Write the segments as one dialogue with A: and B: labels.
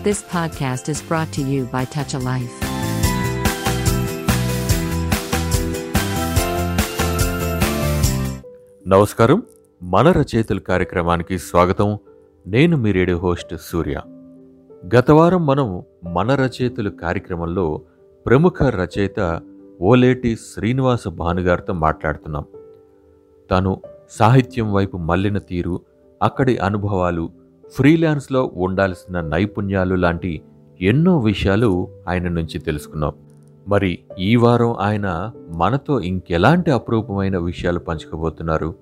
A: This podcast is brought to you by Touch a Life.
B: నమస్కారం. మన రచయితల కార్యక్రమానికి స్వాగతం. నేను మీ రేడియో హోస్ట్ సూర్య. గత వారం మనం మన రచయితలు కార్యక్రమంలో ప్రముఖ రచయిత ఓలేటి శ్రీనివాస భానుగారితో మాట్లాడుతున్నాం. తను సాహిత్యం వైపు మళ్ళిన తీరు అక్కడి అనుభవాలు ఫ్రీలాన్స్లో ఉండాల్సిన నైపుణ్యాలు లాంటి ఎన్నో విషయాలు ఆయన నుంచి తెలుసుకున్నాం. మరి ఈ వారం ఆయన మనతో ఇంకెలాంటి అపురూపమైన విషయాలు పంచుకోబోతున్నారు?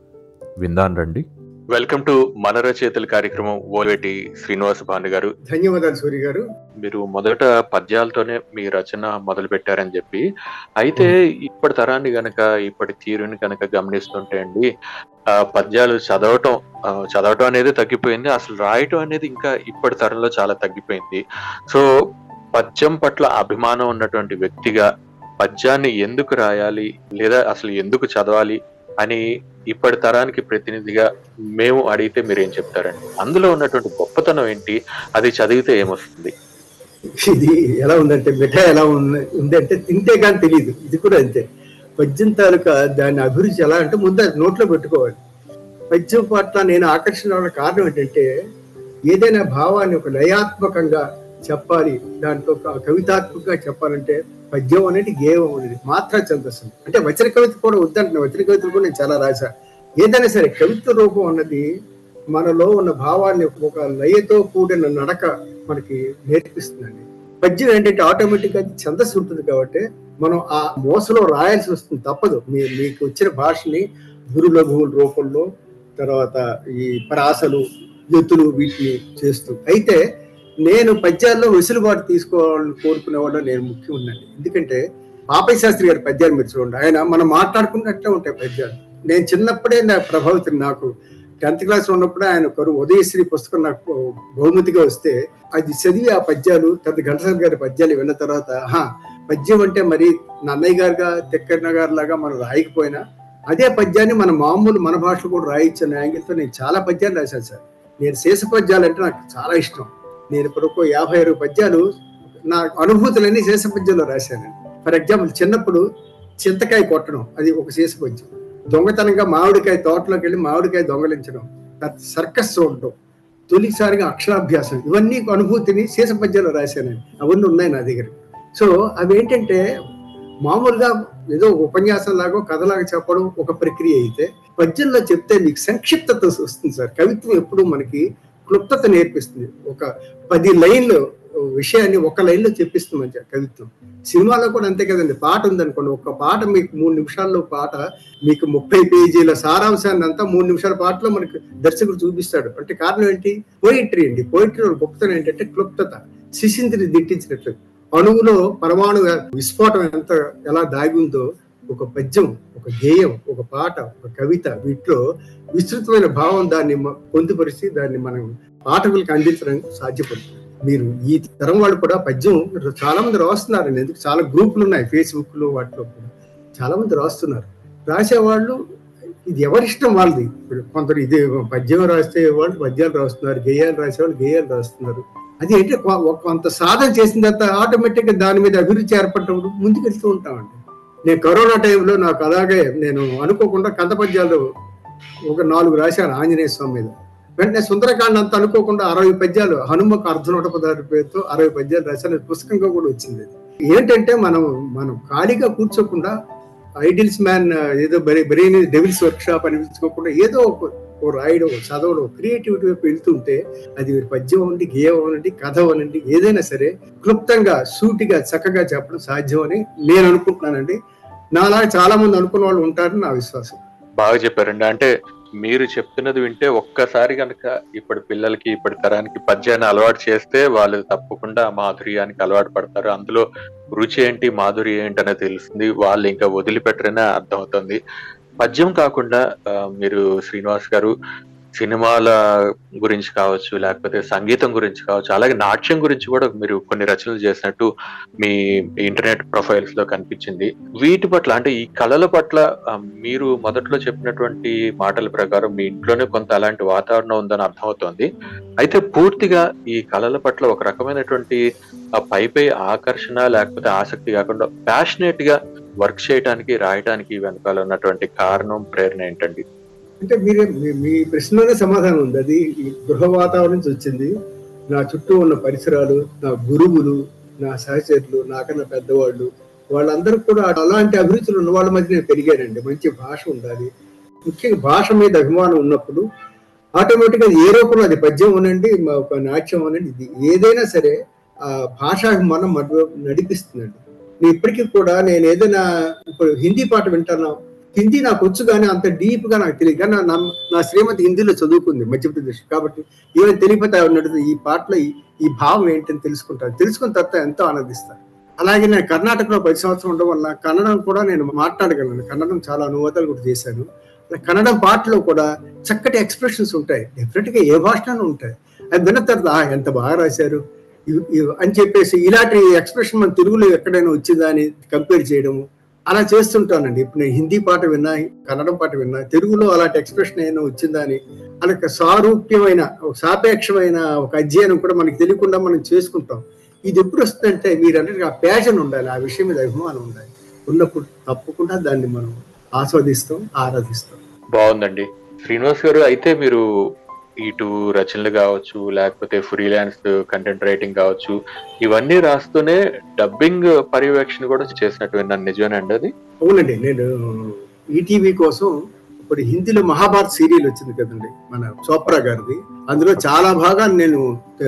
B: విందాన్ రండి. వెల్కమ్ టు మన రచయితల కార్యక్రమం. ఓలేటి శ్రీనివాస భాను గారు.
C: ధన్యవాదాలు సూర్య గారు.
B: మీరు మొదట పద్యాలతోనే మీ రచన మొదలు పెట్టారని చెప్పి అయితే ఇప్పటి తరాన్ని గనక ఇప్పటి తీరుని గనక గమనిస్తుంటే అండి ఆ, పద్యాలు చదవటం చదవటం అనేది తగ్గిపోయింది అసలు రాయటం అనేది ఇంకా ఇప్పటి తరంలో చాలా తగ్గిపోయింది. సో పద్యం పట్ల అభిమానం ఉన్నటువంటి వ్యక్తిగా పద్యాన్ని ఎందుకు రాయాలి లేదా అసలు ఎందుకు చదవాలి అని ఇప్పటి తరానికి ప్రతినిధిగా మేము అడిగితే మీరు ఏం చెప్తారండి? అందులో ఉన్నటువంటి గొప్పతనం ఏంటి? అది చదివితే ఏమొస్తుంది?
C: ఇది ఎలా ఉందంటే మిఠాయి ఎలా ఉంది ఉందంటే తింటే కానీ తెలియదు ఇది కూడా అంతే. పద్యం తాలూకా దాని అభిరుచి ఎలా అంటే ముందు అది నోట్లో పెట్టుకోవాలి. పద్యం పట్ల నేను ఆకర్షణ కారణం ఏంటంటే ఏదైనా భావాన్ని ఒక లయాత్మకంగా చెప్పాలి దాంట్లో కవితాత్మకంగా చెప్పాలంటే పద్యం అనేది గేయం అనేది మాత్ర ఛందస్సు అంటే వచన కవిత కూడా వద్దంటున్నా వచన కవితలు కూడా నేను చాలా రాశా. ఏదైనా సరే కవిత్వ రూపం అన్నది మనలో ఉన్న భావాన్ని ఒక లయతో కూడిన నడక మనకి నేర్పిస్తుందండి. పద్యం ఏంటంటే ఆటోమేటిక్గా ఛందస్సు ఉంటుంది కాబట్టి మనం ఆ మోసలో రాయాల్సి వస్తుంది తప్పదు. మీ మీకు వచ్చిన భాషని గురులఘువుల రూపంలో తర్వాత ఈ పరాసలు ఎత్తులు వీటిని చేస్తూ. అయితే నేను పద్యాల్లో వెసులుబాటు తీసుకోవాలని కోరుకునేవాడు నేను ముఖ్యం ఉందండి ఎందుకంటే పాపయ్య శాస్త్రి గారి పద్యాలు మీరు చూడండి. ఆయన మనం మాట్లాడుకున్నట్టే ఉంటాయి పద్యాలు. నేను చిన్నప్పుడే నా ప్రభావితం నాకు టెన్త్ క్లాస్ ఉన్నప్పుడే ఆయన ఒకరు ఉదయశ్రీ పుస్తకం నాకు బహుమతిగా వస్తే అది చదివి ఆ పద్యాలు తర్వాత ఘంటసాల గారి పద్యాలు విన్న తర్వాత ఆహా పద్యం అంటే మరి నన్నయ్య గారుగా తిక్కన్న గారు లాగా మనం రాయకపోయినా అదే పద్యాన్ని మన మామూలు మన భాషలో కూడా రాయించిన యాంగిల్తో నేను చాలా పద్యాలు రాశాను సార్. నేను శేష పద్యాలు అంటే నాకు చాలా ఇష్టం. నేను ఇప్పుడు యాభై ఆరు పద్యాలు నా అనుభూతులన్నీ శేష పద్యంలో రాశాను. ఫర్ ఎగ్జాంపుల్ చిన్నప్పుడు చింతకాయ కొట్టడం అది ఒక శేష పద్యం దొంగతనంగా మామిడికాయ తోటలోకి వెళ్ళి మామిడికాయ దొంగలించడం సర్కస్ చూడటం తొలిసారిగా అక్షరాభ్యాసం ఇవన్నీ అనుభూతిని శేష పద్యంలో రాశాను. అవన్నీ ఉన్నాయి నా దగ్గర. సో అవి ఏంటంటే మామూలుగా ఏదో ఉపన్యాసం లాగో కథలాగా చెప్పడం ఒక ప్రక్రియ అయితే పద్యంలో చెప్తే మీకు సంక్షిప్తత వస్తుంది సార్. కవిత్వం ఎప్పుడు మనకి క్లుప్తత నేర్పిస్తుంది. ఒక పది లైన్లు విషయాన్ని ఒక లైన్లో చెప్పిస్తుంది మంచిగా కవిత్వం. సినిమాలో కూడా అంతే కదండి పాట ఉందనుకోండి ఒక పాట మీకు మూడు నిమిషాల్లో పాట మీకు ముప్పై పేజీల సారాంశాన్ని అంతా మూడు నిమిషాల పాటలో మనకి దర్శకుడు చూపిస్తాడు. అంటే కారణం ఏంటి? పోయిట్రీ అండి. పోయిట్రీ గొప్పతనం ఏంటంటే క్లుప్తత. శిశింద్రిని దిట్టించినట్లు అణువులో పరమాణు విస్ఫోటం ఎంత ఎలా దాగి ఉందో ఒక పద్యం ఒక గేయం ఒక పాట ఒక కవిత వీటిలో విస్తృతమైన భావం దాన్ని పొందుపరిచి దాన్ని మనం పాఠకులకు అందించడం సాధ్యపడుతుంది. మీరు ఈ తరం వాళ్ళు కూడా పద్యం చాలా మంది రాస్తున్నారండి. ఎందుకు? చాలా గ్రూపులు ఉన్నాయి. ఫేస్బుక్లో వాటిలో కూడా చాలా మంది రాస్తున్నారు. రాసేవాళ్ళు ఇది ఎవరిష్టం వాళ్ళది? ఇప్పుడు కొందరు ఇది పద్యం రాస్తే వాళ్ళు పద్యాలు రాస్తున్నారు గేయాలు రాసేవాళ్ళు గేయాలు రాస్తున్నారు. అది అంటే కొ- కొంత సాధన చేసిన తర్వాత ఆటోమేటిక్గా దాని మీద అభిరుచి ఏర్పడినప్పుడు ముందుకు వెళ్తూ ఉంటామండి. నేను కరోనా టైంలో నాకు అలాగే నేను అనుకోకుండా కంద పద్యాలు ఒక నాలుగు రాశాను ఆంజనేయ స్వామి మీద. వెంటనే సుందరకాండ అంతా అనుకోకుండా అరవై పద్యాలు హనుమకు అర్ధనూట పదార్థ పేరుతో అరవై పద్యాలు రాశాను పుస్తకంగా కూడా వచ్చింది ఏంటంటే మనం మనం ఖాళీగా కూర్చోకుండా ఐడిల్స్ మ్యాన్ ఏదో బరీ బ్రెయిన్ డెవిల్స్ వర్క్ షాప్ అనిపించుకోకుండా ఏదో ఒక ఓ రాయడం చదవడం క్రియేటివిటీ వైపు వెళ్తుంటే అది మీరు పద్యం అనండి గేయం అనండి కథ అనండి ఏదైనా సరే క్లుప్తంగా సూటిగా చక్కగా చెప్పడం సాధ్యం అని నేను అనుకుంటున్నానండి. నాలాగా చాలా మంది అనుకున్న వాళ్ళు ఉంటారని నా విశ్వాసం.
B: బాగా చెప్పారండి. అంటే మీరు చెప్తున్నది వింటే ఒక్కసారి కనుక ఇప్పటి పిల్లలకి ఇప్పటి తరానికి పద్యాన్ని అలవాటు చేస్తే వాళ్ళు తప్పకుండా మాధుర్యానికి అలవాటు పడతారు. అందులో రుచి ఏంటి మాధుర్యం ఏంటి అనేది తెలుస్తుంది వాళ్ళు ఇంకా వదిలిపెట్టరనే అర్థమవుతుంది. పద్యం కాకుండా మీరు శ్రీనివాస్ గారు సినిమాల గురించి కావచ్చు లేకపోతే సంగీతం గురించి కావచ్చు అలాగే నాట్యం గురించి కూడా మీరు కొన్ని రచనలు చేసినట్టు మీ ఇంటర్నెట్ ప్రొఫైల్స్లో కనిపించింది. వీటి పట్ల అంటే ఈ కళల పట్ల మీరు మొదట్లో చెప్పినటువంటి మాటల ప్రకారం మీ ఇంట్లోనే కొంత అలాంటి వాతావరణం ఉందని అర్థమవుతోంది. అయితే పూర్తిగా ఈ కళల పట్ల ఒక రకమైనటువంటి ఆ ఆకర్షణ లేకపోతే ఆసక్తి కాకుండా ప్యాషనేట్గా వర్క్ చేయడానికి రాయడానికి వెనకాల ఉన్నటువంటి కారణం ప్రేరణ ఏంటండి?
C: అంటే మీరే మీ- మీ ప్రశ్నలోనే సమాధానం ఉంది. అది గృహ వాతావరణం నుంచి వచ్చింది. నా చుట్టూ ఉన్న పరిసరాలు నా గురువులు నా సహచరులు నాకన్నా పెద్దవాళ్ళు వాళ్ళందరూ కూడా అలాంటి అభిరుచులు ఉన్న వాళ్ళ మధ్య నేను పెరిగానండి. మంచి భాష ఉండాలి. ముఖ్యంగా భాష మీద అభిమానం ఉన్నప్పుడు ఆటోమేటిక్గా ఏ రూపంలో అది పద్యం అనండి మా నాట్యం అనండి ఇది ఏదైనా సరే ఆ భాషాభిమానం మధ్య నడిపిస్తుందండి. ఇప్పటికీ కూడా నేను ఏదైనా ఇప్పుడు హిందీ పాట వింటాను హిందీ నాకు వచ్చు కానీ అంత డీప్గా నాకు తెలియదు. కానీ నా నా శ్రీమతి హిందీలో చదువుకుంది మధ్యప్రదేశ్ కాబట్టి ఏమైనా తెలియపోతే ఉన్నట్టు ఈ పాటలో ఈ- భావం ఏంటని తెలుసుకుంటాను. తెలుసుకున్న తర్వాత ఎంతో ఆనందిస్తాను. అలాగే నేను కర్ణాటకలో పది సంవత్సరం ఉండడం వల్ల కన్నడం కూడా నేను మాట్లాడగలను. కన్నడం చాలా అనువాదాలు కూడా చేశాను. కన్నడం పాటలో కూడా చక్కటి ఎక్స్ప్రెషన్స్ ఉంటాయి. డెఫినెట్గా ఏ భాషలోనూ ఉంటాయి. అది విన్న తర్వాత ఎంత బాగా రాశారు. అని చెప్పేసి ఇలాంటి ఎక్స్ప్రెషన్ మన తెలుగులో ఎక్కడైనా వచ్చిందా అని కంపేర్ చేయడము అలా చేస్తుంటానండి. ఇప్పుడు నేను హిందీ పాట విన్నా కన్నడం పాట విన్నా తెలుగులో అలాంటి ఎక్స్ప్రెషన్ ఏమైనా వచ్చిందా అని అలాగే సారూప్యమైన ఒక సాపేక్షమైన ఒక అధ్యయనం కూడా మనకి తెలియకుండా మనం చేసుకుంటాం. ఇది ఎప్పుడు వస్తుందంటే మీరు ఆ ప్యాషన్ ఉండాలి ఆ విషయం మీద అభిమానం ఉండాలి. ఉన్నప్పుడు తప్పకుండా దాన్ని మనం ఆస్వాదిస్తాం ఆరాధిస్తాం.
B: బాగుందండి. శ్రీనివాస్ గారు అయితే మీరు ఇటు రచనలు కావచ్చు లేకపోతే ఫ్రీలాన్స్ కంటెంట్ రైటింగ్ కావచ్చు ఇవన్నీ రాస్తూనే డబ్బింగ్ పర్యవేక్షణ కూడా చేసినట్టు విన్నాను నిజమేనండి అది?
C: అవునండి నేను ఈటీవీ కోసం ఇప్పుడు హిందీలో మహాభారత్ సీరియల్ వచ్చింది కదండి మన చోప్రా గారిది. అందులో చాలా భాగాన్ని నేను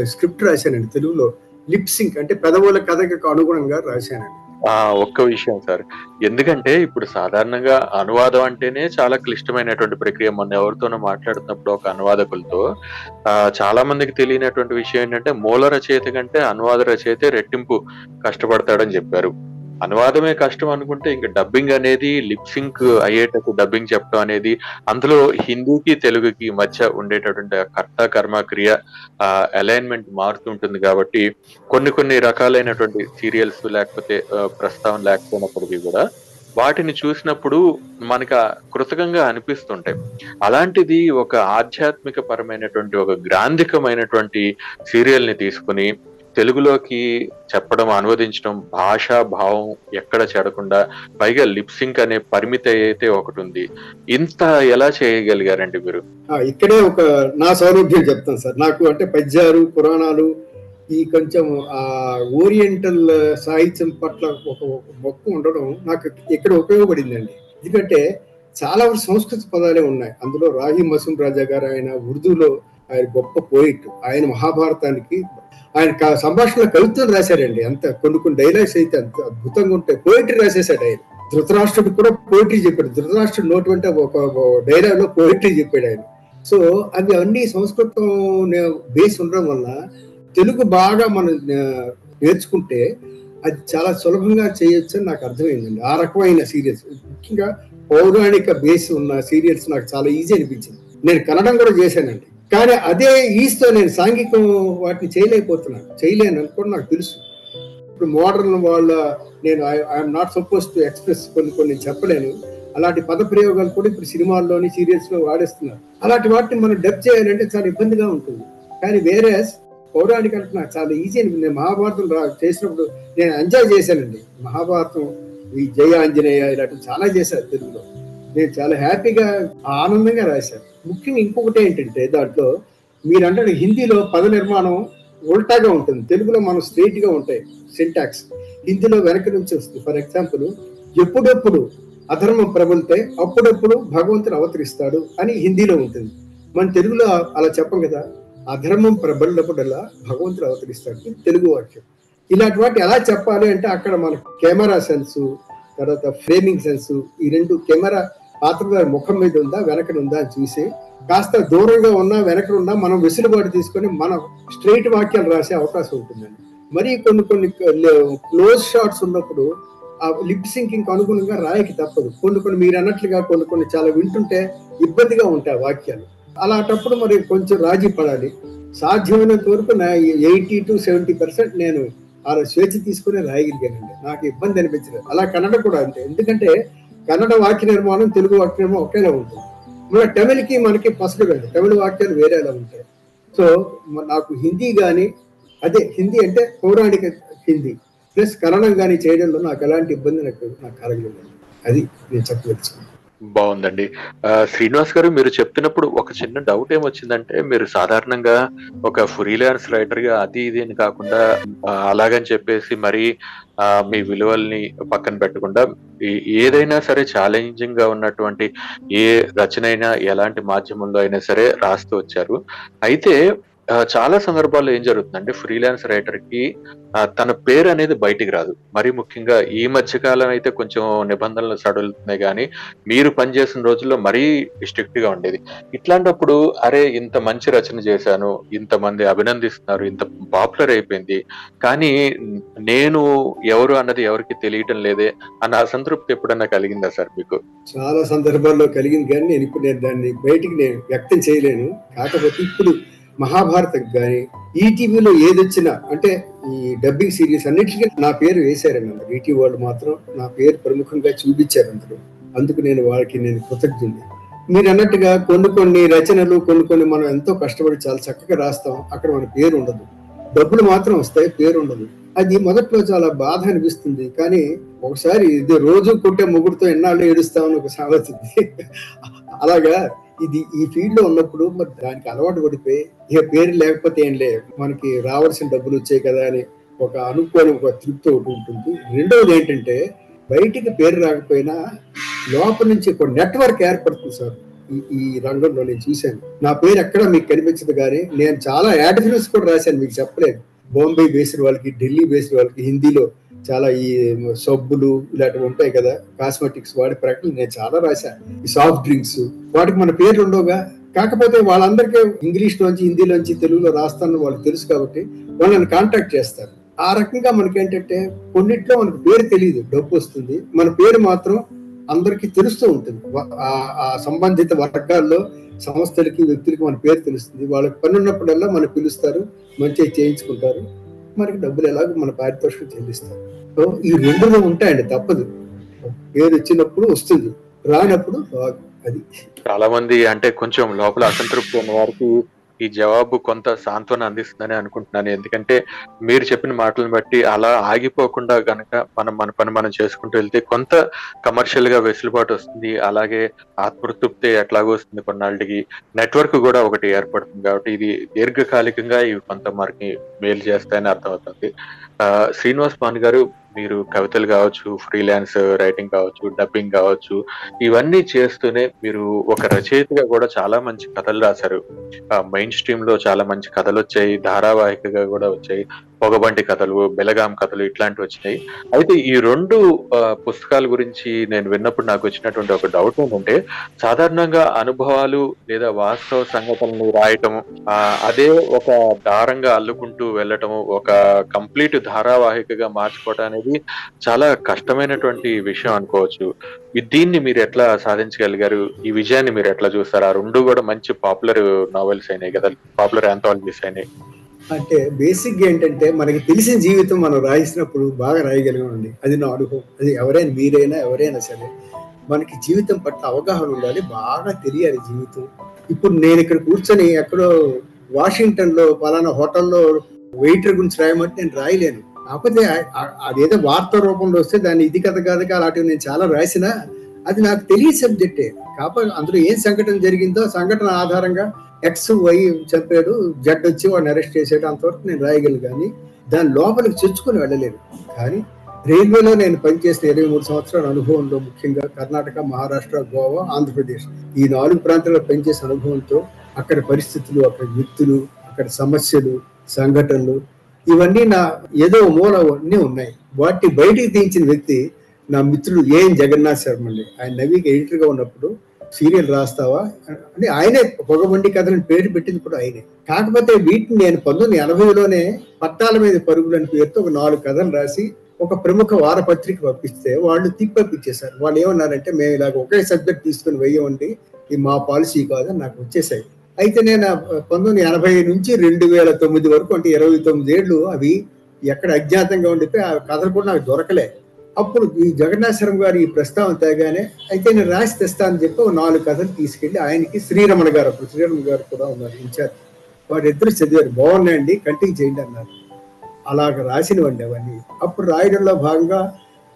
C: స్క్రిప్ట్ రాశానండి తెలుగులో లిప్సింగ్ అంటే పెదవుల కథకు అనుగుణంగా రాశానండి.
B: ఆ ఒక్క విషయం సార్. ఎందుకంటే ఇప్పుడు సాధారణంగా అనువాదం అంటేనే చాలా క్లిష్టమైనటువంటి ప్రక్రియ. మొన్న ఎవరితోనో మాట్లాడుతున్నప్పుడు ఒక అనువాదకులతో ఆ చాలా మందికి తెలియనటువంటి విషయం ఏంటంటే మూల రచయిత కంటే అనువాద రచయితే రెట్టింపు కష్టపడతాడని చెప్పారు. అనువాదమే కష్టం అనుకుంటే ఇంకా డబ్బింగ్ అనేది లిప్ సింక్ అయ్యేటట్టు డబ్బింగ్ చెప్పడం అనేది అందులో హిందీకి తెలుగుకి మధ్య ఉండేటటువంటి కర్త కర్మ క్రియ అలైన్మెంట్ మారుతుంటుంది కాబట్టి కొన్ని కొన్ని రకాలైనటువంటి సీరియల్స్ లేకపోతే ప్రస్తావన లేకపోయినప్పటికీ కూడా వాటిని చూసినప్పుడు మనకు కృతకంగా అనిపిస్తుంటాయి. అలాంటిది ఒక ఆధ్యాత్మిక పరమైనటువంటి ఒక గ్రాంధికమైనటువంటి సీరియల్ని తీసుకుని తెలుగులోకి చెప్పడం అనువదించడం భాషా భావం ఎక్కడ చెడకుండా పైగా లిప్సింక్ అనే పరిమితి అయితే ఒకటి ఉంది. ఇంత ఎలా చేయగలిగారండి మీరు?
C: ఆ, ఇక్కడే ఒక నా సౌలభ్యం చెప్తాను సార్. నాకు అంటే పద్యాలు పురాణాలు ఈ కొంచెం ఆ ఓరియంటల్ సాహిత్యం పట్ల ఒక మొక్క ఉండడం నాకు ఇక్కడ ఉపయోగపడిందండి. ఎందుకంటే చాలా వరకు సంస్కృత పదాలే ఉన్నాయి. అందులో రాహి మసూమ్ రాజా గారు ఆయన ఉర్దూలో ఆయన గొప్ప పోయిట్ ఆయన మహాభారతానికి ఆయన సంభాషణ కవిత్వం రాశారండి. అంత కొన్ని కొన్ని డైలాగ్స్ అయితే అంత అద్భుతంగా ఉంటాయి. పోయిటరీ రాసేసాడు ఆయన. ధృతరాష్ట్రుడు కూడా పోయిటరీ చెప్పాడు. ధృతరాష్ట్రుడు నోటువంటి ఒక డైలాగ్లో పోయిటరీ చెప్పాడు ఆయన. సో అవి అన్ని సంస్కృతం బేస్ ఉండడం వల్ల తెలుగు బాగా మనం నేర్చుకుంటే అది చాలా సులభంగా చేయొచ్చు అని నాకు అర్థమైందండి. ఆ రకమైన సీరియల్స్ ముఖ్యంగా పౌరాణిక బేస్ ఉన్న సీరియల్స్ నాకు చాలా ఈజీ అనిపించింది. నేను కన్నడం కూడా చేశానండి. కానీ అదే ఈస్తో నేను సాంఘికం వాటిని చేయలేకపోతున్నాను. చేయలేను అని కూడా నాకు తెలుసు. ఇప్పుడు మోడర్న్ వాళ్ళ నేను I'm not suppose to express కొన్ని కొన్ని చెప్పలేను. అలాంటి పద ప్రయోగాలు కూడా ఇప్పుడు సినిమాల్లోని సీరియల్స్లో వాడేస్తున్నారు. అలాంటి వాటిని మనం డబ్ చేయాలంటే చాలా ఇబ్బందిగా ఉంటుంది. కానీ వేరే పౌరాణిక అంటే నాకు చాలా ఈజీ అనిపింది నేను మహాభారతం రా- చేసినప్పుడు నేను ఎంజాయ్ చేశానండి. మహాభారతం ఈ జయ ఆంజనేయ ఇలాంటివి చాలా చేశారు తెలుగులో. నేను చాలా హ్యాపీగా ఆనందంగా రాశాను. ముఖ్యంగా ఇంకొకటి ఏంటంటే దాంట్లో మీరు అంటే హిందీలో పద నిర్మాణం ఉల్టాగా ఉంటుంది. తెలుగులో మనం స్ట్రైట్గా ఉంటాయి సింటాక్స్. హిందీలో వెనక నుంచి వస్తుంది. ఫర్ ఎగ్జాంపుల్ ఎప్పుడెప్పుడు అధర్మం ప్రబలితే అప్పుడప్పుడు భగవంతుడు అవతరిస్తాడు అని హిందీలో ఉంటుంది. మన తెలుగులో అలా చెప్పం కదా అధర్మం ప్రబలినప్పుడల్లా భగవంతుడు అవతరిస్తాడు. ఇది తెలుగు వాక్యం. ఇలాంటి వాటి ఎలా చెప్పాలి అంటే అక్కడ మన కెమెరా సెన్సు తర్వాత ఫ్రేమింగ్ సెన్స్ ఈ రెండు కెమెరా పాత్రధారి ముఖం మీద ఉందా వెనకన ఉందా అని చూసి కాస్త దూరంగా ఉన్నా వెనకడు ఉన్నా మనం వెసులుబాటు తీసుకొని మనం స్ట్రైట్ వాక్యాలు రాసే అవకాశం ఉంటుందండి. మరి కొన్ని కొన్ని క్లోజ్ షాట్స్ ఉన్నప్పుడు ఆ లిప్ సింకింగ్ అనుగుణంగా రాయకి తప్పదు. కొన్ని కొన్ని మీరు అన్నట్లుగా కొన్ని కొన్ని చాలా వింటుంటే ఇబ్బందిగా ఉంటాయి ఆ వాక్యాలు. అలాంటప్పుడు మరి కొంచెం రాజీ పడాలి. సాధ్యమైనంత వరకు నా ఎయిటీ టు సెవెంటీ పర్సెంట్ నేను అలా స్వేచ్ఛ తీసుకుని రాయగలిగానండి. నాకు ఇబ్బంది అనిపించలేదు. అలా కన్నడ కూడా అంతే. ఎందుకంటే కన్నడ వాక్య నిర్మాణం తెలుగు వాక్య నిర్మాణం ఒకేలా ఉంటుంది. మన తమిళకి మనకి పసలు కాదు తమిళ వాక్యాలు వేరేలా ఉంటాయి. సో నాకు హిందీ కానీ అదే హిందీ అంటే పౌరాణిక హిందీ ప్లస్ కన్నడం కానీ చేయడంలో నాకు ఎలాంటి ఇబ్బంది నాకు నాకు కలగలేదు. అది నేను చెప్పదలుచుకున్నాను.
B: బాగుందండి. శ్రీనివాస్ గారు మీరు చెప్తున్నప్పుడు ఒక చిన్న డౌట్ ఏమొచ్చిందంటే మీరు సాధారణంగా ఒక ఫ్రీలాన్స్ రైటర్గా అది ఇది అని కాకుండా అలాగని చెప్పేసి మరి ఆ, మీ విలువల్ని పక్కన పెట్టకుండా ఏదైనా సరే ఛాలెంజింగ్గా ఉన్నటువంటి ఏ రచన అయినా ఎలాంటి మాధ్యమంలో అయినా సరే రాస్తూ వచ్చారు. అయితే చాలా సందర్భాల్లో ఏం జరుగుతుందంటే ఫ్రీలాన్స్ రైటర్కి తన పేరు అనేది బయటికి రాదు. మరి ముఖ్యంగా ఈ మధ్య కాలం అయితే కొంచెం నిబంధనలు సడలుతున్నాయి కానీ మీరు పనిచేసిన రోజుల్లో మరీ స్ట్రిక్ట్గా ఉండేది. ఇట్లాంటప్పుడు అరే ఇంత మంచి రచన చేశాను ఇంతమంది అభినందిస్తున్నారు ఇంత పాపులర్ అయిపోయింది కానీ నేను ఎవరు అన్నది ఎవరికి తెలియటం లేదే అన్న అసంతృప్తి ఎప్పుడన్నా కలిగిందా సార్ మీకు?
C: చాలా సందర్భాల్లో కలిగింది కానీ నేను ఇప్పుడు నేను దాన్ని బయటికి నేను వ్యక్తం చేయలేను. కాకపోతే ఇప్పుడు మహాభారతం కానీ ఈటీవీలో ఏది వచ్చినా అంటే ఈ డబ్బింగ్ సిరీస్ అన్నిటికీ నా పేరు వేశారండి అందరు ఈటీ వాళ్ళు మాత్రం నా పేరు ప్రముఖంగా చూపించారు అందరూ అందుకు నేను వాళ్ళకి నేను కృతజ్ఞుని మీరు అన్నట్టుగా కొన్ని కొన్ని రచనలు కొన్ని కొన్ని మనం ఎంతో కష్టపడి చాలా చక్కగా రాస్తాం. అక్కడ మన పేరు ఉండదు. డబ్బులు మాత్రం వస్తాయి పేరు ఉండదు. అది మొదట్లో చాలా బాధ అనిపిస్తుంది. కానీ ఒకసారి ఇది రోజు కొట్టే ముగ్గురుతో ఎన్నాళ్ళు ఏడుస్తామని ఒక సామెత అలాగా? ఇది ఈ ఫీల్డ్లో ఉన్నప్పుడు మరి దానికి అలవాటు పడిపోయి ఇక పేరు లేకపోతే ఏం లే మనకి రావాల్సిన డబ్బులు వచ్చాయి కదా అని ఒక అనుకోని ఒక తృప్తి ఒకటి ఉంటుంది. రెండవది ఏంటంటే బయటికి పేరు రాకపోయినా లోపల నుంచి ఒక నెట్వర్క్ ఏర్పడుతుంది సార్. ఈ- ఈ రంగంలో నేను చూశాను. నా పేరు ఎక్కడ మీకు కనిపించదు కానీ నేను చాలా యాడ్ ఫిల్మ్స్ కూడా రాశాను మీకు చెప్పలేదు. బాంబే బేస్డ్ వాళ్ళకి ఢిల్లీ బేస్డ్ వాళ్ళకి హిందీలో చాలా ఈ సబ్బులు ఇలాంటివి ఉంటాయి కదా కాస్మెటిక్స్ వాడి ప్రకటనలు నేను చాలా రాశాను ఈ సాఫ్ట్ డ్రింక్స్ వాటికి మన పేర్లు ఉండవుగా. కాకపోతే వాళ్ళందరికీ ఇంగ్లీష్ లోంచి హిందీలోంచి తెలుగులో రాస్తానని వాళ్ళు తెలుసు కాబట్టి వాళ్ళని కాంటాక్ట్ చేస్తారు. ఆ రకంగా మనకి ఏంటంటే కొన్నిట్లో మనకు పేరు తెలియదు డబ్బు వస్తుంది. మన పేరు మాత్రం అందరికీ తెలుస్తూ ఉంటుంది. ఆ- ఆ సంబంధిత వర్గాల్లో సంస్థలకి వ్యక్తులకి మన పేరు తెలుస్తుంది. వాళ్ళకి పని ఉన్నప్పుడల్లా మనం పిలుస్తారు మంచిగా చేయించుకుంటారు. మనకి డబ్బులు ఎలాగో మన పారితోషికం చెల్లిస్తారు సో ఈ రెండులో ఉంటాయండి తప్పదు. ఏది వచ్చినప్పుడు వస్తుంది రానప్పుడు రాదు అది.
B: చాలా మంది అంటే కొంచెం లోపల అసంతృప్తి ఉన్న వారికి ఈ జవాబు కొంత సాంత్వన అందిస్తుందని అనుకుంటున్నాను. ఎందుకంటే మీరు చెప్పిన మాటలను బట్టి అలా ఆగిపోకుండా గనక మనం మన పని మనం చేసుకుంటూ వెళ్తే కొంత కమర్షియల్గా వెసులుబాటు వస్తుంది. అలాగే ఆత్మతృప్తి ఎట్లాగో వస్తుంది కొన్నాళ్ళకి. నెట్వర్క్ కూడా ఒకటి ఏర్పడుతుంది కాబట్టి ఇది దీర్ఘకాలికంగా ఇవి కొంత మనకి మేలు చేస్తాయని అర్థమవుతుంది. ఆ, శ్రీనివాస్ పాన్ గారు మీరు కవితలు కావచ్చు ఫ్రీలాన్స్ రైటింగ్ కావచ్చు డబ్బింగ్ కావచ్చు ఇవన్నీ చేస్తూనే మీరు ఒక రచయితగా కూడా చాలా మంచి కథలు రాశారు. మెయిన్ స్ట్రీమ్లో చాలా మంచి కథలు వచ్చాయి ధారావాహికగా కూడా వచ్చాయి. పొగబంటి కథలు బెలగాం కథలు ఇట్లాంటివి వచ్చినాయి. అయితే ఈ రెండు పుస్తకాల గురించి నేను విన్నప్పుడు నాకు వచ్చినటువంటి ఒక డౌట్ ఏంటంటే సాధారణంగా అనుభవాలు లేదా వాస్తవ సంఘటనలు రాయటం అదే ఒక దారంగా అల్లుకుంటూ వెళ్ళటము ఒక కంప్లీట్ ధారావాహికగా మార్చుకోవటం అనేది చాలా కష్టమైనటువంటి విషయం అనుకోవచ్చు. దీన్ని మీరు ఎట్లా సాధించగలిగారు? ఈ విజయాన్ని మీరు ఎట్లా చూస్తారు? ఆ రెండు కూడా మంచి పాపులర్ నావెల్స్ అయినాయి కదా పాపులర్ ఆంథాలజీస్ అయినాయి.
C: అంటే బేసిక్ ఏంటంటే మనకి తెలిసిన జీవితం మనం రాయించినప్పుడు బాగా రాయగలిగామండి. అది నా అనుభవం అది ఎవరైనా మీరైనా ఎవరైనా సరే మనకి జీవితం పట్ల అవగాహన ఉండాలి బాగా తెలియాలి జీవితం. ఇప్పుడు నేను ఇక్కడ కూర్చొని ఎక్కడో వాషింగ్టన్లో పలానా హోటల్లో వెయిటర్ గురించి రాయమంటే నేను రాయలేను. కాకపోతే అదేదో వార్త రూపంలో వస్తే దాన్ని ఇది కథ కాదు అలాంటివి నేను చాలా రాసినా అది నాకు తెలియ సబ్జెక్టే కాకపోతే అందులో ఏం సంఘటన జరిగిందో సంఘటన ఆధారంగా ఎక్స్ వై చెప్పాడు జడ్ వచ్చి వాడిని అరెస్ట్ చేసాడు అంతవరకు నేను రాయగలను కానీ దాని లోపలికి చొచ్చుకొని వెళ్ళలేను కానీ రైల్వేలో నేను పనిచేసిన ఇరవై మూడు సంవత్సరాల అనుభవంలో ముఖ్యంగా కర్ణాటక మహారాష్ట్ర గోవా ఆంధ్రప్రదేశ్ ఈ నాలుగు ప్రాంతాల్లో పనిచేసిన అనుభవంతో అక్కడ పరిస్థితులు అక్కడ వ్యక్తులు అక్కడ సమస్యలు సంఘటనలు ఇవన్నీ నా ఏదో మూల అన్నీ ఉన్నాయి. వాటిని బయటికి తీయించిన వ్యక్తి నా మిత్రుడు ఏఎన్ జగన్నాథ్ శర్మ అండి. ఆయన నవీకి ఎడిటర్గా ఉన్నప్పుడు సీరియల్ రాస్తావా? అంటే ఆయనే పొగబండి కథలను పేరు పెట్టింది కూడా ఆయనే. కాకపోతే వీటిని నేను పంతొమ్మిది ఎనభైలోనే పట్టాల మీద పరుగులు అని పేరుతో ఒక నాలుగు కథలు రాసి ఒక ప్రముఖ వారపత్రిక పంపిస్తే వాళ్ళు తిప్పి పంపించేశారు. వాళ్ళు ఏమన్నారంటే మేము ఇలాగ ఒకే సబ్జెక్ట్ తీసుకుని వెయ్యమండి ఇది మా పాలసీ కాదని నాకు వచ్చేసాయి అయితే నేను పంతొమ్మిది ఎనభై నుంచి రెండు వేల తొమ్మిది వరకు అంటే ఇరవై తొమ్మిది ఏళ్ళు అవి ఎక్కడ అజ్ఞాతంగా ఉండిపోయి ఆ కథలు కూడా నాకు దొరకలే. అప్పుడు ఈ జగన్నాశ్వరం గారు ఈ ప్రస్తావన తేగానే అయితే నేను రాసి తెస్తా అని చెప్పి ఒక నాలుగు కథలు తీసుకెళ్ళి ఆయనకి శ్రీరమణ గారు అప్పుడు శ్రీరమణ గారు కూడా ఉన్నారు ఇన్ఛార్జ్. వారిద్దరు చదివారు. బాగున్నాయండి కంటిన్యూ చేయండి అన్నారు. అలాగ రాసినవండి అవన్నీ. అప్పుడు రాయడంలో భాగంగా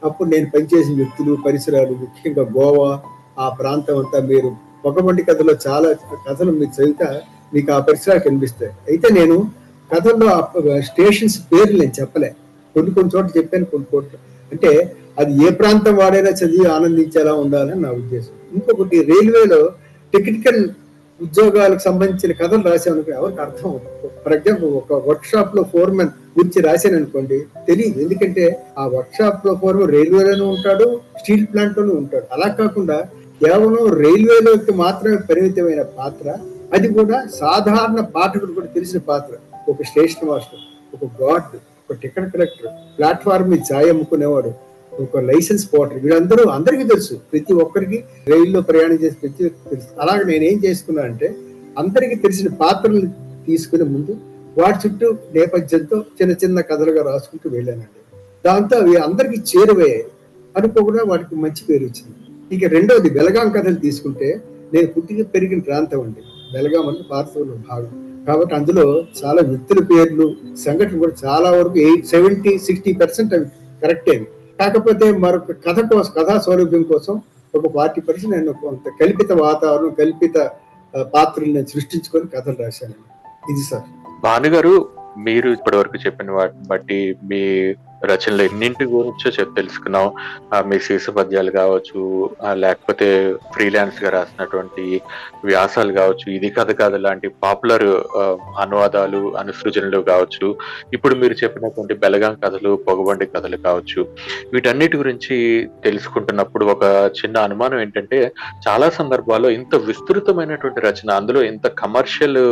C: అప్పుడు నేను పనిచేసిన వ్యక్తులు పరిసరాలు ముఖ్యంగా గోవా ఆ ప్రాంతం అంతా మీరు పొగమండి కథలో చాలా కథలు మీరు చదివితే మీకు ఆ పరిసరాలు కనిపిస్తాయి. అయితే నేను కథల్లో స్టేషన్స్ పేర్లు నేను చెప్పలే. కొన్ని కొన్ని చోట్ల చెప్పాను కొన్ని చోట్ల అంటే అది ఏ ప్రాంతం వాడైనా చదివి ఆనందించేలా ఉండాలని నా ఉద్దేశం. ఇంకొకటి రైల్వేలో టెక్నికల్ ఉద్యోగాలకు సంబంధించిన కథలు రాశాను ఎవరికి అర్థం ఫర్ ఎగ్జాంపుల్ ఒక వర్క్ షాప్లో ఫోర్మెన్ గురించి రాశాను అనుకోండి తెలియదు ఎందుకంటే ఆ వర్క్ షాప్లో ఫోర్మెన్ రైల్వేలోనూ ఉంటాడు స్టీల్ ప్లాంట్ లోనూ ఉంటాడు. అలా కాకుండా కేవలం రైల్వేలోకి మాత్రమే పరిమితమైన పాత్ర అది కూడా సాధారణ పాఠకుడు కూడా తెలిసిన పాత్ర. ఒక స్టేషన్ మాస్టర్ ఒక గాడ్ ఒక టికెట్ కలెక్టర్ ప్లాట్ఫామ్ మీద ఛాయ్ అమ్ముకునేవాడు ఒక లైసెన్స్ పోటర్. వీళ్ళందరూ అందరికీ తెలుసు ప్రతి ఒక్కరికి రైల్లో ప్రయాణం చేసి ప్రతి ఒక్కరికి తెలుసు. అలాగే నేను ఏం చేసుకున్నా అంటే అందరికీ తెలిసిన పాత్రలు తీసుకునే ముందు వాటి చుట్టూ నేపథ్యంతో చిన్న చిన్న కథలుగా రాసుకుంటూ వెళ్ళానండి. దాంతో అవి అందరికీ చేరువయ్యాయి. అనుకోకుండా వాటికి మంచి పేరు వచ్చింది. ఇక రెండవది బెలగాం కథలు తీసుకుంటే నేను పుట్టిన పెరిగిన ప్రాంతం అండి. బెలగాం అంటే భారతంలో భాగం. కాబట్టి అందులో చాలా వ్యక్తుల పేర్లు సంఘటనలు కూడా చాలా వరకు ఎయిట్ సెవెంటీ సిక్స్టీ పర్సెంట్ అవి కరెక్టే కాకపోతే మరొక కథ కోసం కథా సౌలభ్యం కోసం ఒక పార్టీ పర్సెంట్ నేను కొంత కల్పిత వాతావరణం కల్పిత పాత్రల్ని పాత్రలు నేను సృష్టించుకొని కథలు రాశాను. ఇది సార్.
B: భానుగారు మీరు ఇప్పటి వరకు చెప్పిన వాటిని బట్టి మీ రచనలు ఎన్నింటి గురించో చెప్పి తెలుసుకున్నాం. మీ శీర్ష పద్యాలు కావచ్చు లేకపోతే ఫ్రీలాన్స్గా రాసినటువంటి వ్యాసాలు కావచ్చు ఇది కథ కథ లాంటి పాపులర్ అనువాదాలు అనుసృజనలు కావచ్చు ఇప్పుడు మీరు చెప్పినటువంటి బెలగాం కథలు పొగబండి కథలు కావచ్చు వీటన్నిటి గురించి తెలుసుకుంటున్నప్పుడు ఒక చిన్న అనుమానం ఏంటంటే చాలా సందర్భాల్లో ఇంత విస్తృతమైనటువంటి రచన అందులో ఇంత కమర్షియల్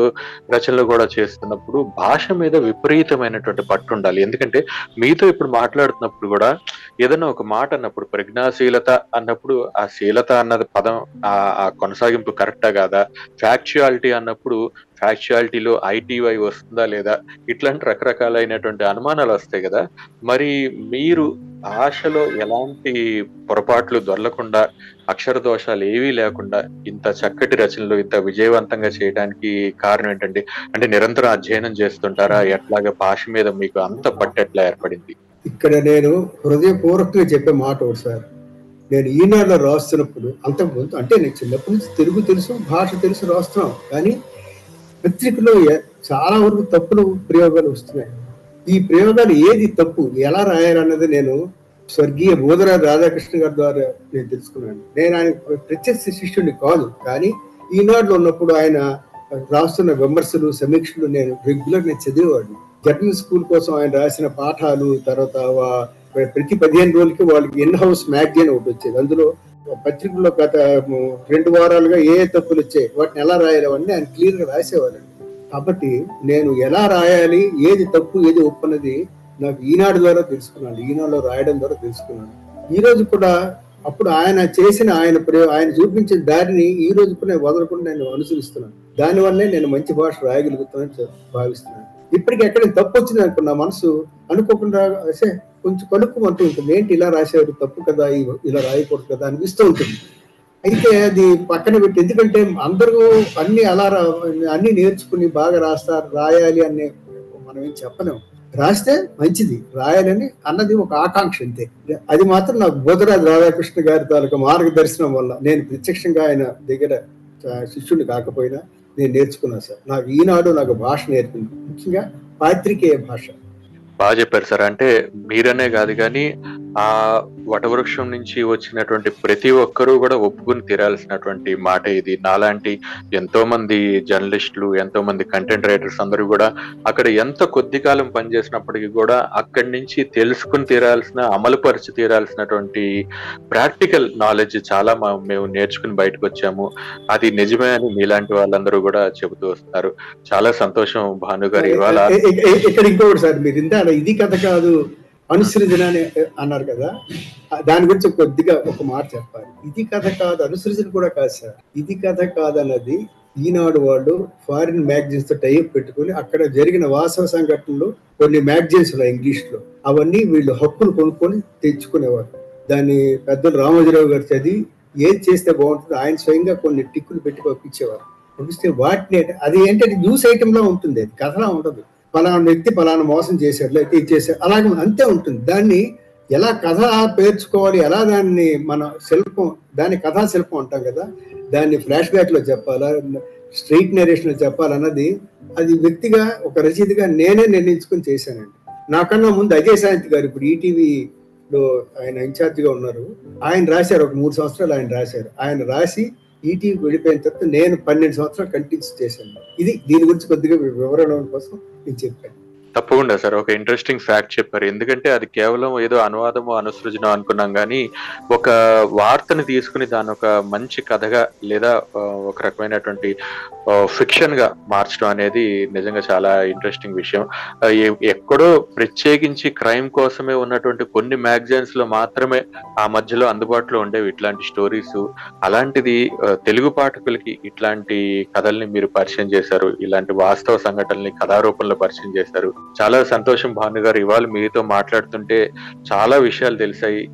B: రచనలు కూడా చేస్తున్నప్పుడు భాష మీద విపరీతమైనటువంటి పట్టు ఉండాలి. ఎందుకంటే మీతో ఇప్పుడు మాట్లాడుతున్నప్పుడు కూడా ఏదైనా ఒక మాట అన్నప్పుడు ప్రజ్ఞాశీలత అన్నప్పుడు ఆ శీలత అన్నది పదం ఆ ఆ కొనసాగింపు కరెక్టా కాదా? ఫ్యాక్చువాలిటీ అన్నప్పుడు ఫ్యాక్చువాలిటీలో ఐటీవై వస్తుందా లేదా? ఇట్లాంటి రకరకాలైనటువంటి అనుమానాలు వస్తాయి కదా. మరి మీరు భాషలో ఎలాంటి పొరపాట్లు దొరలకుండా అక్షర దోషాలు ఏవీ లేకుండా ఇంత చక్కటి రచనలు ఇంత విజయవంతంగా చేయడానికి కారణం ఏంటంటే అంటే నిరంతరం అధ్యయనం చేస్తుంటారా? ఎట్లాగా భాష మీద మీకు అంత పట్టెట్లా ఏర్పడింది?
C: ఇక్కడ నేను హృదయపూర్వకంగా చెప్పే మాట ఒకటి సార్. నేను ఈనాడులో రాస్తున్నప్పుడు అంతకుముందు అంటే నేను చిన్నప్పటి నుంచి తెలుగు తెలుసు భాష తెలుసు రాస్తున్నాం. కానీ పత్రికలో చాలా వరకు తప్పులు ప్రయోగాలు వస్తున్నాయి. ఈ ప్రయోగాలు ఏది తప్పు? ఎలా రాయాలన్నది నేను స్వర్గీయ బోధన రాధాకృష్ణ గారి ద్వారా నేను తెలుసుకున్నాను. నేను ఆయన ప్రత్యక్ష శిష్యుడిని కాదు కానీ ఈనాడులో ఉన్నప్పుడు ఆయన రాస్తున్న విమర్శలు సమీక్షలు నేను రెగ్యులర్ నేను చదివేవాడిని. జర్నల్ స్కూల్ కోసం ఆయన రాసిన పాఠాలు తర్వాత ప్రతి పదిహేను రోజులకి వాళ్ళకి ఇన్ హౌస్ మ్యాగజైన్ ఒకటి వచ్చేది. అందులో పత్రికల్లో గత రెండు వారాలుగా ఏ తప్పులు వచ్చాయి వాటిని ఎలా రాయాలవన్నీ ఆయన క్లియర్గా గా కాబట్టి నేను ఎలా రాయాలి ఏది తప్పు ఏది ఒప్పున్నది నాకు ఈనాడు ద్వారా తెలుసుకున్నాను ఈనాడులో రాయడం ద్వారా తెలుసుకున్నాను. ఈ రోజు కూడా అప్పుడు ఆయన చేసిన ఆయన ప్రయో ఆయన చూపించిన దారిని ఈ రోజు కూడా నేను వదలకుండా నేను అనుసరిస్తున్నాను. దానివల్లే నేను మంచి భాష రాయగలుగుతానని భావిస్తున్నాను. ఇప్పటికి ఎక్కడ తప్పు వచ్చింది అనుకున్న మనసు అనుకోకుండా అసే కొంచెం కనుక్కోమంటూ ఉంటుంది. ఏంటి ఇలా రాశారు తప్పు కదా ఇలా రాయకూడదు కదా అనిపిస్తూ ఉంటుంది. అయితే అది పక్కన పెట్టి ఎందుకంటే అందరూ అన్ని అలా అన్ని నేర్చుకుని బాగా రాస్తారు రాయాలి అనే మనం ఏం చెప్పలేము రాస్తే మంచిది. రాయాలని అన్నది ఒక ఆకాంక్ష అంతే. అది మాత్రం నాకు బోధరాజు రాధాకృష్ణ గారి తాలూకా మార్గదర్శనం వల్ల నేను ప్రత్యక్షంగా ఆయన దగ్గర శిష్యుడు శిష్యుని కాకపోయినా నేను నేర్చుకున్నాను సార్. నాకు ఈనాడు నాకు భాష నేర్పింది. ముఖ్యంగా పాత్రికేయ భాష.
B: బాగా చెప్పారు సార్. అంటే మీరనే కాదు కానీ ఆ వటవృక్షం నుంచి వచ్చినటువంటి ప్రతి ఒక్కరూ కూడా ఒప్పుకుని తీరాల్సినటువంటి మాట ఇది. నాలాంటి ఎంతో మంది జర్నలిస్టులు ఎంతో మంది కంటెంట్ రైటర్స్ అందరూ కూడా అక్కడ ఎంత కొద్ది కాలం పనిచేసినప్పటికీ కూడా అక్కడి నుంచి తెలుసుకుని తీరాల్సిన అమలు పరిచి తీరాల్సినటువంటి ప్రాక్టికల్ నాలెడ్జ్ చాలా మా- మేము నేర్చుకుని బయటకు వచ్చాము. అది నిజమే అని మీలాంటి వాళ్ళందరూ కూడా చెబుతూ వస్తున్నారు. చాలా సంతోషం భాను గారు ఇవాళ
C: ఇక్కడ ఇంకొకటి సార్ మీరు ఇది కథ కాదు అనుసృజన అని అన్నారు కదా. దాని గురించి కొద్దిగా ఒక మాట చెప్పాలి. ఇది కథ కాదు అనుసృజన కూడా కాదు సార్. ఇది కథ కాదు అన్నది ఈనాడు వాళ్ళు ఫారిన్ మ్యాగజైన్స్తో టైప్ పెట్టుకుని అక్కడ జరిగిన వాస్తవ సంఘటనలు కొన్ని మ్యాగజైన్స్ ఉన్నాయి ఇంగ్లీష్లో. అవన్నీ వీళ్ళు హక్కులు కొనుక్కొని తెచ్చుకునేవారు. దాన్ని పెద్దలు రామోజీరావు గారు చదివి ఏది చేస్తే బాగుంటుందో ఆయన స్వయంగా కొన్ని టిక్కులు పెట్టి పంపించేవారు. పంపిస్తే వాటిని అది ఏంటంటే న్యూస్ ఐటమ్ ఉంటుంది అది కథలా ఉండదు. పలానా వ్యక్తి పలానా మోసం చేశారు లేకపోతే ఇది చేశారు అలాగే అంతే ఉంటుంది. దాన్ని ఎలా కథ పేర్చుకోవాలి ఎలా దాన్ని మన శిల్పం దాన్ని కథా శిల్పం అంటాం కదా దాన్ని ఫ్లాష్ బ్యాక్లో చెప్పాలా స్ట్రీట్ నరేషన్లో చెప్పాలన్నది అది వ్యక్తిగా ఒక రచయితగా నేనే నిర్ణయించుకొని చేశానండి. నాకన్నా ముందు అజయ్ సాయంత్ గారు ఇప్పుడు ఈటీవీలో ఆయన ఇన్ఛార్జ్గా ఉన్నారు. ఆయన రాశారు ఒక మూడు సంవత్సరాలు ఆయన రాశారు. ఆయన రాసి ఈటీవీ వెళ్ళిపోయిన తర్వాత నేను పన్నెండు సంవత్సరాలు కంటిన్యూ చేశాను. ఇది దీని గురించి కొద్దిగా వివరణ కోసం నేను చెప్పాను.
B: తప్పకుండా సార్. ఒక ఇంట్రెస్టింగ్ ఫ్యాక్ట్ చెప్పారు. ఎందుకంటే అది కేవలం ఏదో అనువాదము అనుసృజనం అనుకున్నాం కానీ ఒక వార్తని తీసుకుని దాని ఒక మంచి కథగా లేదా ఒక రకమైనటువంటి ఫిక్షన్గా మార్చడం అనేది నిజంగా చాలా ఇంట్రెస్టింగ్ విషయం. ఎక్కడో ప్రత్యేకించి క్రైమ్ కోసమే ఉన్నటువంటి కొన్ని మ్యాగజైన్స్లో మాత్రమే ఆ మధ్యలో అందుబాటులో ఉండేవి. ఇట్లాంటి స్టోరీస్ అలాంటిది తెలుగు పాఠకులకి ఇట్లాంటి కథల్ని మీరు పరిచయం చేశారు. ఇలాంటి వాస్తవ సంఘటనల్ని కథారూపంలో పరిచయం చేశారు. చాలా సంతోషం భాను గారు. ఇవాళ మీతో మాట్లాడుతుంటే చాలా విషయాలు తెలిసాయి.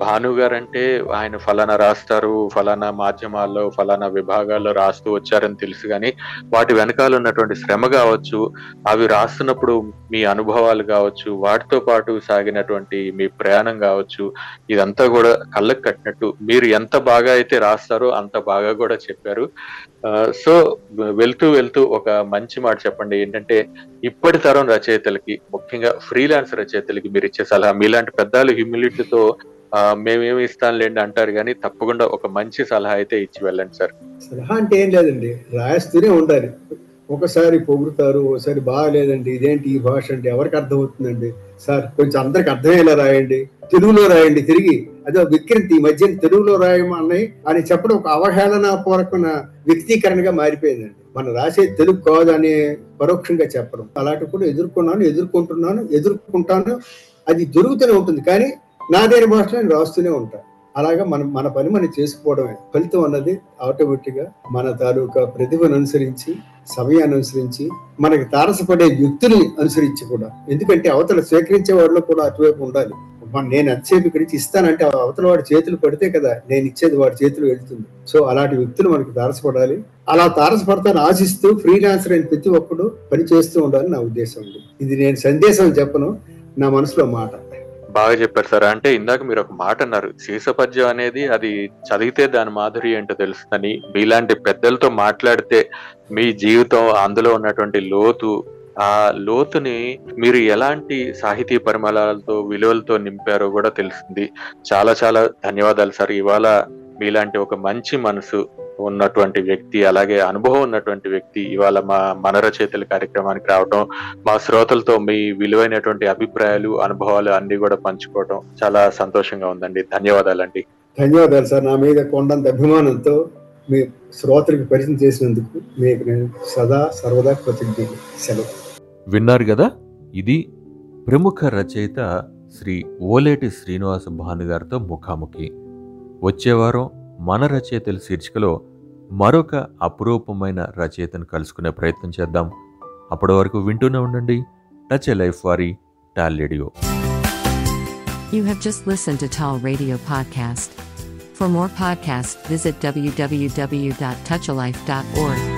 B: భాను గారు అంటే ఆయన ఫలానా రాస్తారు ఫలానా మాధ్యమాల్లో ఫలానా విభాగాల్లో రాస్తూ వచ్చారని తెలుసు కానీ వాటి వెనకాల ఉన్నటువంటి శ్రమ కావచ్చు అవి రాస్తున్నప్పుడు మీ అనుభవాలు కావచ్చు వాటితో పాటు సాగినటువంటి మీ ప్రయాణం కావచ్చు ఇదంతా కూడా కళ్ళకు కట్టినట్టు. మీరు ఎంత బాగా అయితే రాస్తారో అంత బాగా కూడా చెప్పారు. సో వెళ్తూ వెళ్తూ ఒక మంచి మాట చెప్పండి. ఏంటంటే ఇప్పటి తరం రచయితలకి ముఖ్యంగా ఫ్రీలాన్స్ రచయితలకి మీరు ఇచ్చే సలహా మీలాంటి పెద్దలు హ్యూమిలిటీతో మేమేమి మేమేమి ఇస్తానులేండి అంటారు కానీ తప్పకుండా ఒక మంచి సలహా అయితే ఇచ్చి వెళ్ళండి సార్.
C: సలహా అంటే ఏం లేదండి. రాస్తూనే ఉండాలి. ఒకసారి పొగుడుతారు ఒకసారి బాగాలేదండి ఇదేంటి ఈ భాష అంటే ఎవరికి అర్థమవుతుందండి? సార్ కొంచెం అందరికి అర్థమయ్యేలా రాయండి. తెలుగులో రాయండి తిరిగి. అదే వికృతి ఈ మధ్య తెలుగులో రాయమని అని చెప్పడం ఒక అవహేళన పూర్వకమైన వ్యక్తీకరణగా మారిపోయిందండి. మనం రాసే తెలుగు కాదు అనే పరోక్షంగా చెప్పడం. అలాంటి కూడా ఎదుర్కొన్నాను ఎదుర్కొంటున్నాను ఎదుర్కొంటాను. అది జరుగుతూనే ఉంటుంది కానీ నాదేని భాషలో నేను రాస్తూనే ఉంటాను. అలాగా మనం మన పని మనం చేసుకోవడమే. ఫలితం అన్నది ఆటోమేటిక్గా మన తాలూకా ప్రతిభను అనుసరించి సమయాన్ని అనుసరించి మనకి తారసపడే వ్యక్తుల్ని అనుసరించి కూడా. ఎందుకంటే అవతల స్వీకరించే వాళ్ళు కూడా అటువైపు ఉండాలి. నేను ఎంతసేపు ఇక్కడి నుంచి ఇస్తానంటే అవతల వాడి చేతులు పడితే కదా నేను ఇచ్చేది వాడి చేతులు వెళ్తుంది. సో అలాంటి వ్యక్తులు మనకి తారసపడాలి. అలా తారసపడతాను ఆశిస్తూ ఫ్రీలాన్సర్ అయిన ప్రతి ఒక్కడు పని చేస్తూ ఉండాలని నా ఉద్దేశం ఇది నేను సందేశం చెప్పను నా మనసులో మాట.
B: బాగా చెప్పారు సార్. అంటే ఇందాక మీరు ఒక మాట అన్నారు శీర్షపద్యం అనేది అది చదివితే దాని మాధురి ఏంటో తెలుస్తుందని. మీలాంటి పెద్దలతో మాట్లాడితే మీ జీవితం అందులో ఉన్నటువంటి లోతు ఆ లోతుని మీరు ఎలాంటి సాహితీ పరిమళాలతో విలువలతో నింపారో కూడా తెలుస్తుంది. చాలా చాలా ధన్యవాదాలు సార్. ఇవాళ మీలాంటి ఒక మంచి మనసు ఉన్నటువంటి వ్యక్తి అలాగే అనుభవం ఉన్నటువంటి వ్యక్తి ఇవాళ మా మన రచయితల కార్యక్రమానికి రావటం మా శ్రోతలతో మీ విలువైనటువంటి అభిప్రాయాలు అనుభవాలు అన్ని కూడా పంచుకోవడం చాలా సంతోషంగా ఉందండి. ధన్యవాదాలండి.
C: ధన్యవాదాలు సార్. నా మీద కొండంత అభిమానంతో మీ శ్రోతలకు పరిచయం చేసినందుకు మీకు నేను సదా సర్వదా కృతజ్ఞతలు. సెలవు.
B: విన్నారు కదా? ఇది ప్రముఖ రచయిత శ్రీ ఓలేటి శ్రీనివాస భాను గారితో ముఖాముఖి. వచ్చే వారం మన రచయితల శీర్షికలో మరొక అపురూపమైన రచయితను కలుసుకునే ప్రయత్నం చేద్దాం అప్పటి వరకు వింటూనే ఉండండి టచ్ ఎ లైఫ్ వారి tall radio
A: You have just listened to Tall Radio Podcast. For more podcasts, visit www.touchalife.org.